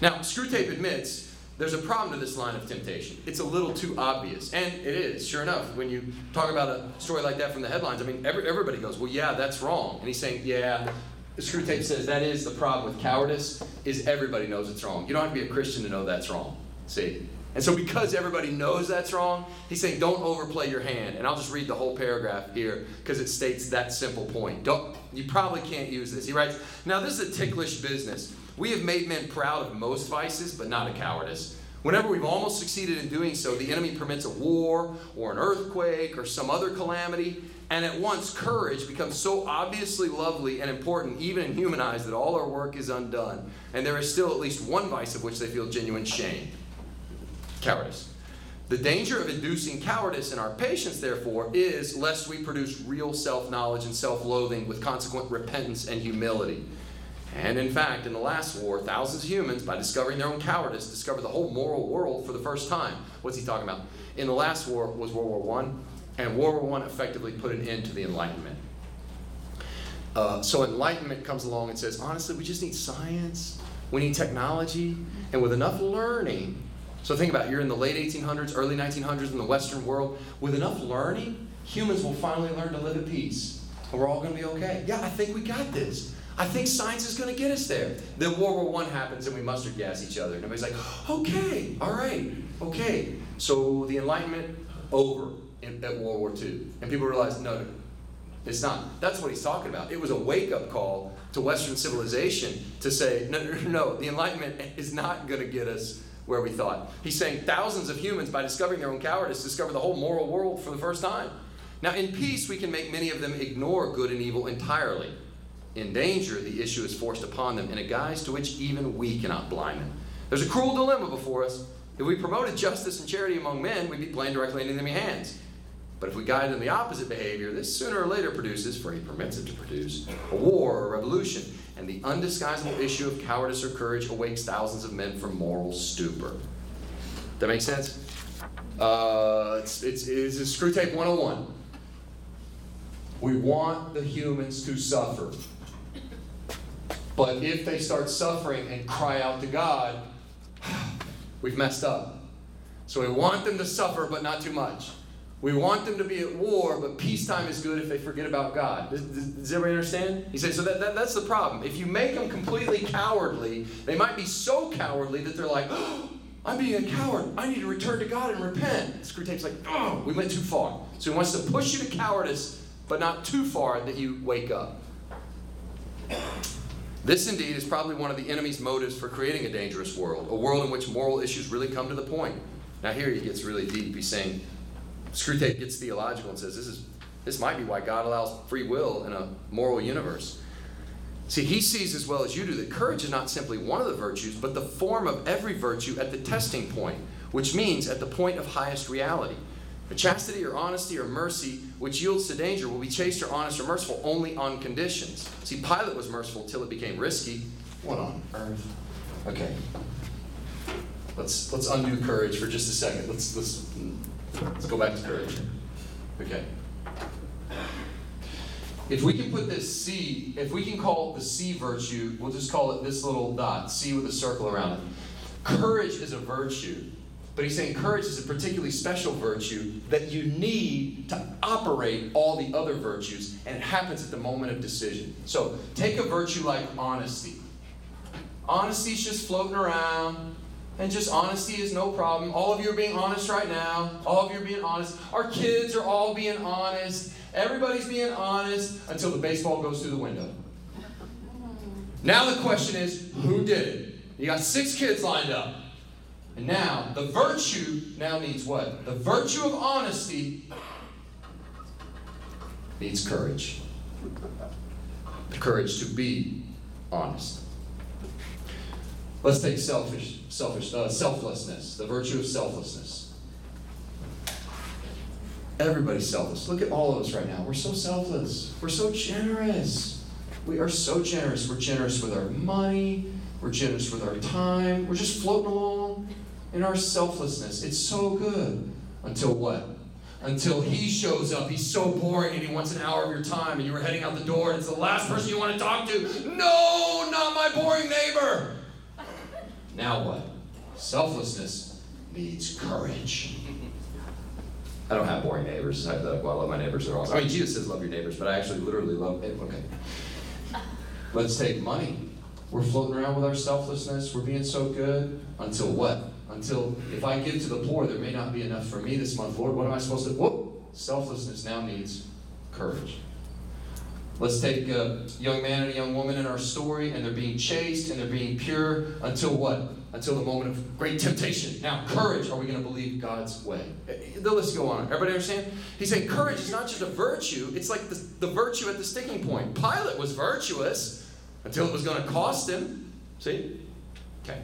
Now, Screwtape admits there's a problem to this line of temptation. It's a little too obvious. And it is, sure enough. When you talk about a story like that from the headlines, I mean, every, everybody goes, well, yeah, that's wrong. And he's saying, yeah, Screwtape says that is the problem with cowardice, is everybody knows it's wrong. You don't have to be a Christian to know that's wrong. See? And so because everybody knows that's wrong, he's saying don't overplay your hand. And I'll just read the whole paragraph here because it states that simple point. Don't, you probably can't use this. He writes, Now this is a ticklish business. We have made men proud of most vices, but not a cowardice. Whenever we've almost succeeded in doing so, the enemy permits a war or an earthquake or some other calamity, and at once courage becomes so obviously lovely and important, even in human eyes, that all our work is undone. And there is still at least one vice of which they feel genuine shame cowardice. The danger of inducing cowardice in our patients, therefore, is lest we produce real self knowledge and self loathing with consequent repentance and humility. And in fact, in the last war, thousands of humans, by discovering their own cowardice, discovered the whole moral world for the first time. What's he talking about? In the last war was World War I, and World War I effectively put an end to the Enlightenment. Uh, so Enlightenment comes along and says, honestly, we just need science, we need technology, and with enough learning. So think about it, you're in the late 1800s, early 1900s in the Western world. With enough learning, humans will finally learn to live at peace, and we're all going to be okay. Yeah, I think we got this. I think science is going to get us there. Then World War I happens and we mustard gas each other. And everybody's like, okay, all right, okay. So the Enlightenment, over in, at World War II. And people realize, no, no, it's not. That's what he's talking about. It was a wake up call to Western civilization to say, no, no, no, the Enlightenment is not going to get us where we thought. He's saying thousands of humans, by discovering their own cowardice, discover the whole moral world for the first time. Now, in peace, we can make many of them ignore good and evil entirely. In danger, the issue is forced upon them in a guise to which even we cannot blind them. There's a cruel dilemma before us. If we promoted justice and charity among men, we'd be playing directly into enemy hands. But if we guide them the opposite behavior, this sooner or later produces, for he permits it to produce, a war or a revolution. And the undisguisable issue of cowardice or courage awakes thousands of men from moral stupor. That makes sense? Uh, it's, it's, it's a Screwtape 101. We want the humans to suffer. But if they start suffering and cry out to God, we've messed up. So we want them to suffer, but not too much. We want them to be at war, but peacetime is good if they forget about God. Does, does, does everybody understand? He says, so that, that, that's the problem. If you make them completely cowardly, they might be so cowardly that they're like, oh, I'm being a coward. I need to return to God and repent. Screwtape's like, oh, we went too far. So he wants to push you to cowardice, but not too far that you wake up. This, indeed, is probably one of the enemy's motives for creating a dangerous world, a world in which moral issues really come to the point. Now, here he gets really deep. He's saying, Screwtape gets theological and says, this, is, this might be why God allows free will in a moral universe. See, he sees as well as you do that courage is not simply one of the virtues, but the form of every virtue at the testing point, which means at the point of highest reality. A chastity or honesty or mercy which yields to danger will be chaste or honest or merciful only on conditions. See, Pilate was merciful till it became risky. What on earth? Okay. Let's let's undo courage for just a second. Let's let's let's go back to courage. Okay. If we can put this C, if we can call it the C virtue, we'll just call it this little dot, C with a circle around it. Courage is a virtue. But he's saying courage is a particularly special virtue that you need to operate all the other virtues, and it happens at the moment of decision. So take a virtue like honesty. Honesty's just floating around, and just honesty is no problem. All of you are being honest right now. All of you are being honest. Our kids are all being honest. Everybody's being honest until the baseball goes through the window. Now the question is who did it? You got six kids lined up. And now, the virtue now needs what? The virtue of honesty needs courage. The courage to be honest. Let's take selfish, selfish, uh, selflessness, the virtue of selflessness. Everybody's selfless. Look at all of us right now. We're so selfless. We're so generous. We are so generous. We're generous with our money. We're generous with our time. We're just floating along in our selflessness. It's so good. Until what? Until he shows up. He's so boring and he wants an hour of your time and you were heading out the door and it's the last person you want to talk to. No, not my boring neighbor. Now what? Selflessness needs courage. I don't have boring neighbors. I, well, I love my neighbors. They're awesome. I mean, Jesus says love your neighbors, but I actually literally love it. Okay. Let's take money. We're floating around with our selflessness. We're being so good until what? Until if I give to the poor, there may not be enough for me this month. Lord, what am I supposed to? Whoop! Selflessness now needs courage. Let's take a young man and a young woman in our story, and they're being chaste and they're being pure until what? Until the moment of great temptation. Now, courage, are we going to believe God's way? The list go on. Everybody understand? He's saying courage is not just a virtue, it's like the, the virtue at the sticking point. Pilate was virtuous until it was going to cost him. See? Okay.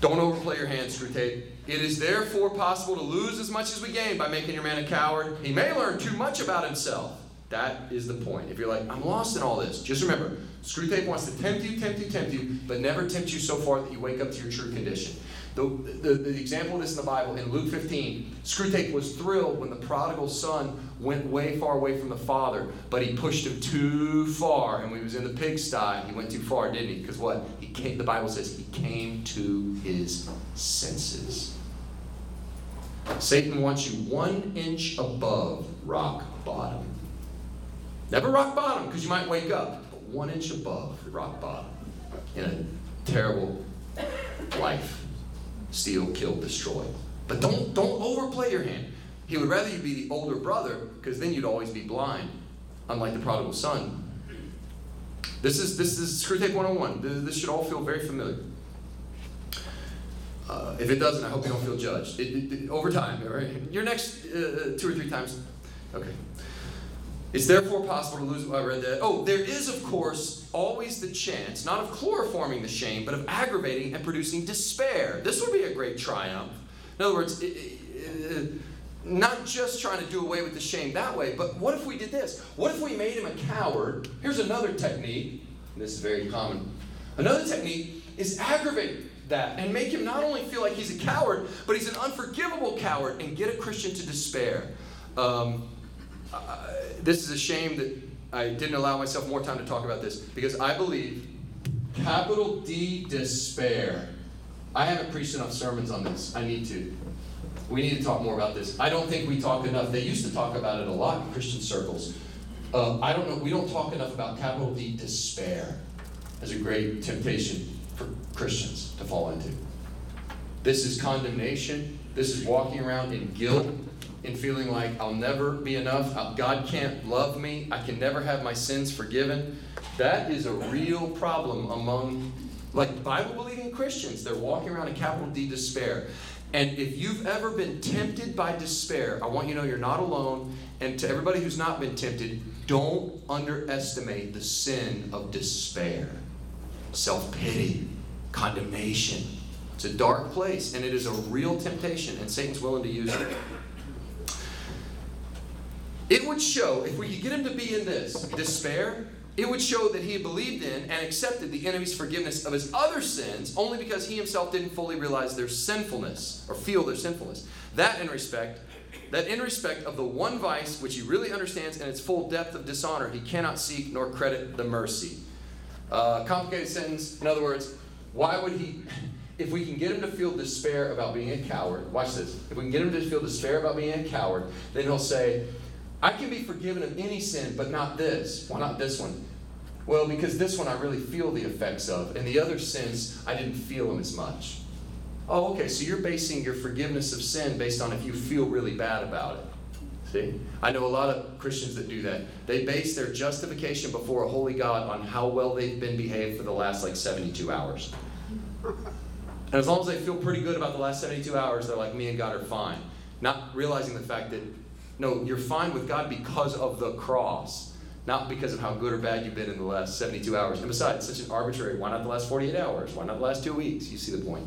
Don't overplay your hand, Screwtape. It is therefore possible to lose as much as we gain by making your man a coward. He may learn too much about himself. That is the point. If you're like, I'm lost in all this, just remember, Screwtape wants to tempt you, tempt you, tempt you, but never tempt you so far that you wake up to your true condition. The, the, the example of this in the Bible, in Luke 15, Screwtape was thrilled when the prodigal son went way far away from the father, but he pushed him too far. And when he was in the pigsty, he went too far, didn't he? Because what? He came, the Bible says he came to his senses. Satan wants you one inch above rock bottom. Never rock bottom, because you might wake up, but one inch above rock bottom in a terrible life. Steal, kill, destroy. But don't don't overplay your hand. He would rather you be the older brother, because then you'd always be blind, unlike the prodigal son. This is this is Screw Screwtape 101. This, this should all feel very familiar. Uh, if it doesn't, I hope you don't feel judged. It, it, it, over time, right? Your next uh, two or three times. Okay. It's therefore possible to lose. I read that. Oh, there is, of course, always the chance, not of chloroforming the shame, but of aggravating and producing despair. This would be a great triumph. In other words, not just trying to do away with the shame that way, but what if we did this? What if we made him a coward? Here's another technique. This is very common. Another technique is aggravate that and make him not only feel like he's a coward, but he's an unforgivable coward and get a Christian to despair. Um, this is a shame that I didn't allow myself more time to talk about this because I believe, capital D, despair. I haven't preached enough sermons on this. I need to. We need to talk more about this. I don't think we talk enough. They used to talk about it a lot in Christian circles. Uh, I don't know. We don't talk enough about capital D, despair, as a great temptation for Christians to fall into. This is condemnation. This is walking around in guilt in feeling like I'll never be enough, uh, God can't love me, I can never have my sins forgiven. That is a real problem among like Bible believing Christians. They're walking around in capital D despair. And if you've ever been tempted by despair, I want you to know you're not alone. And to everybody who's not been tempted, don't underestimate the sin of despair, self pity, condemnation. It's a dark place, and it is a real temptation, and Satan's willing to use it. It would show, if we could get him to be in this despair, it would show that he believed in and accepted the enemy's forgiveness of his other sins only because he himself didn't fully realize their sinfulness or feel their sinfulness. That in respect, that in respect of the one vice which he really understands in its full depth of dishonor, he cannot seek nor credit the mercy. Uh, complicated sentence. In other words, why would he? If we can get him to feel despair about being a coward, watch this. If we can get him to feel despair about being a coward, then he'll say, I can be forgiven of any sin, but not this. Why not this one? Well, because this one I really feel the effects of, and the other sins I didn't feel them as much. Oh, okay, so you're basing your forgiveness of sin based on if you feel really bad about it. See? I know a lot of Christians that do that. They base their justification before a holy God on how well they've been behaved for the last like 72 hours. And as long as they feel pretty good about the last 72 hours, they're like, me and God are fine. Not realizing the fact that no, you're fine with God because of the cross, not because of how good or bad you've been in the last 72 hours. And besides, such an arbitrary, why not the last 48 hours? Why not the last two weeks? You see the point.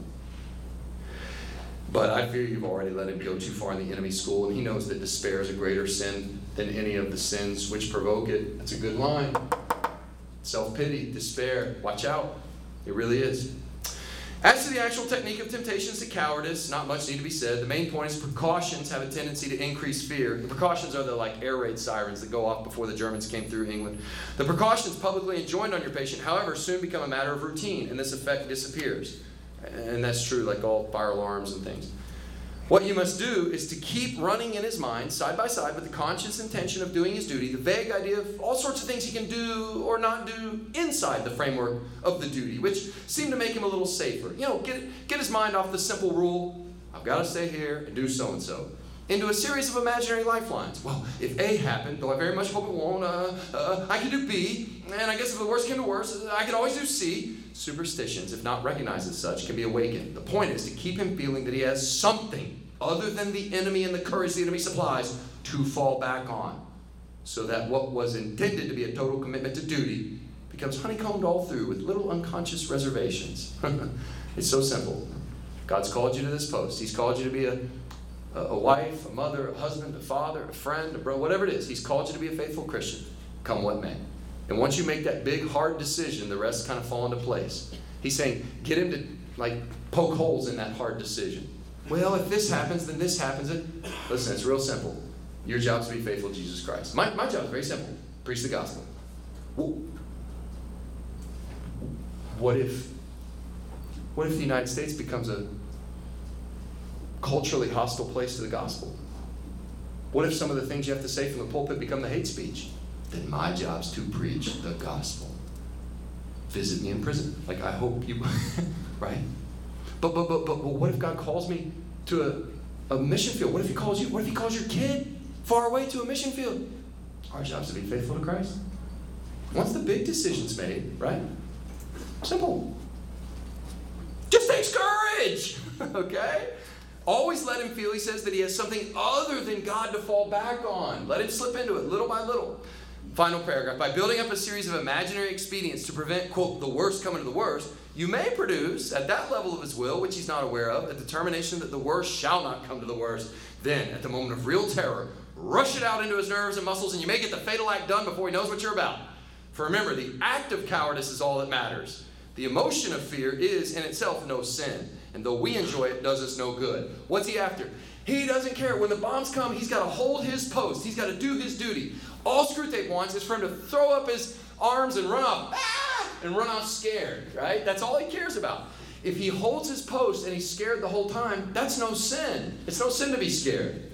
But I fear you've already let him go too far in the enemy school, and he knows that despair is a greater sin than any of the sins which provoke it. That's a good line. Self pity, despair, watch out. It really is. As to the actual technique of temptations to cowardice, not much need to be said. The main point is precautions have a tendency to increase fear. The precautions are the like air raid sirens that go off before the Germans came through England. The precautions publicly enjoined on your patient, however, soon become a matter of routine, and this effect disappears. And that's true, like all fire alarms and things. What you must do is to keep running in his mind, side by side, with the conscious intention of doing his duty, the vague idea of all sorts of things he can do or not do inside the framework of the duty, which seem to make him a little safer. You know, get, get his mind off the simple rule I've got to stay here and do so and so, into a series of imaginary lifelines. Well, if A happened, though I very much hope it won't, uh, uh, I can do B, and I guess if the worst came to worst, I could always do C superstitions, if not recognized as such, can be awakened. The point is to keep him feeling that he has something other than the enemy and the courage the enemy supplies to fall back on. So that what was intended to be a total commitment to duty becomes honeycombed all through with little unconscious reservations. it's so simple. God's called you to this post. He's called you to be a, a wife, a mother, a husband, a father, a friend, a brother, whatever it is. He's called you to be a faithful Christian, come what may. And once you make that big, hard decision, the rest kind of fall into place. He's saying, get him to like poke holes in that hard decision. Well, if this happens, then this happens. Listen, it's real simple. Your job is to be faithful to Jesus Christ. My, my job is very simple preach the gospel. What if, what if the United States becomes a culturally hostile place to the gospel? What if some of the things you have to say from the pulpit become the hate speech? then my job's to preach the gospel. Visit me in prison. Like I hope you right? But but but but what if God calls me to a, a mission field? What if he calls you? What if he calls your kid far away to a mission field? Our job's to be faithful to Christ. Once the big decision's made, right? Simple. Just takes courage. okay? Always let him feel, he says, that he has something other than God to fall back on. Let him slip into it little by little. Final paragraph. By building up a series of imaginary expedients to prevent, quote, the worst coming to the worst, you may produce, at that level of his will, which he's not aware of, a determination that the worst shall not come to the worst. Then, at the moment of real terror, rush it out into his nerves and muscles, and you may get the fatal act done before he knows what you're about. For remember, the act of cowardice is all that matters. The emotion of fear is in itself no sin, and though we enjoy it, does us no good. What's he after? He doesn't care. When the bombs come, he's got to hold his post. He's got to do his duty. All Screwtape wants is for him to throw up his arms and run off, ah! and run off scared, right? That's all he cares about. If he holds his post and he's scared the whole time, that's no sin. It's no sin to be scared.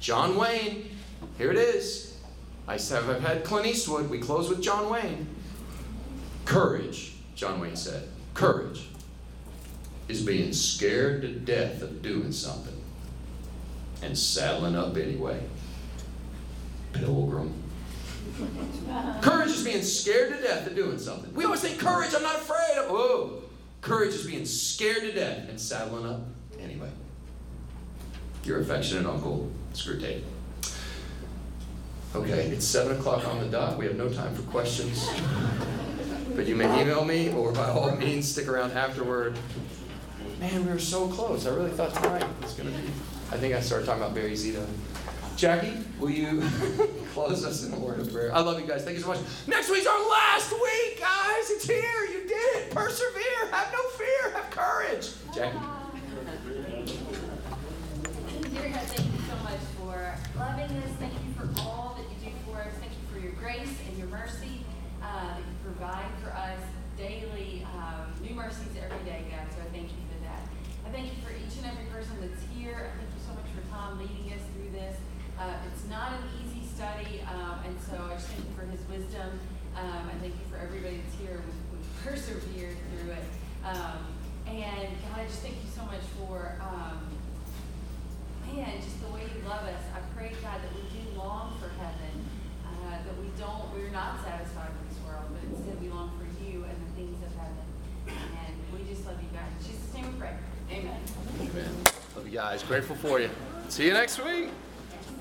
John Wayne, here it is. I have I've had Clint Eastwood. We close with John Wayne. Courage, John Wayne said. Courage is being scared to death of doing something and saddling up anyway. Pilgrim. courage is being scared to death of doing something. We always think courage, I'm not afraid. Of, whoa. Courage is being scared to death and saddling up anyway. Your affectionate uncle, Screwtape. Okay, it's 7 o'clock on the dot. We have no time for questions. But you may email me or by all means stick around afterward. Man, we were so close. I really thought tonight was going to be. I think I started talking about Barry Zito. Jackie, will you close us in a word of prayer? I love you guys. Thank you so much. Next week's our last week, guys. It's here. You did it. Persevere. Have no fear. Have courage. Jackie. Dear God, thank you so much for loving us. Thank you for all that you do for us. Thank you for your grace and your mercy uh, that you provide for us daily. Um, new mercies every day, God. So I thank you thank you for each and every person that's here. Thank you so much for Tom leading us through this. Uh, it's not an easy study, um, and so I just thank you for his wisdom. Um, thank you for everybody that's here. We've persevered through it. Um, and God, I just thank you so much for, um, man, just the way you love us. I pray, God, that we do long for heaven, uh, that we don't, we're not satisfied with this world, but instead we long for you and the things of heaven. And we just love you, God. In Jesus' name we pray. Amen. Amen. Love you guys. Grateful for you. See you next week.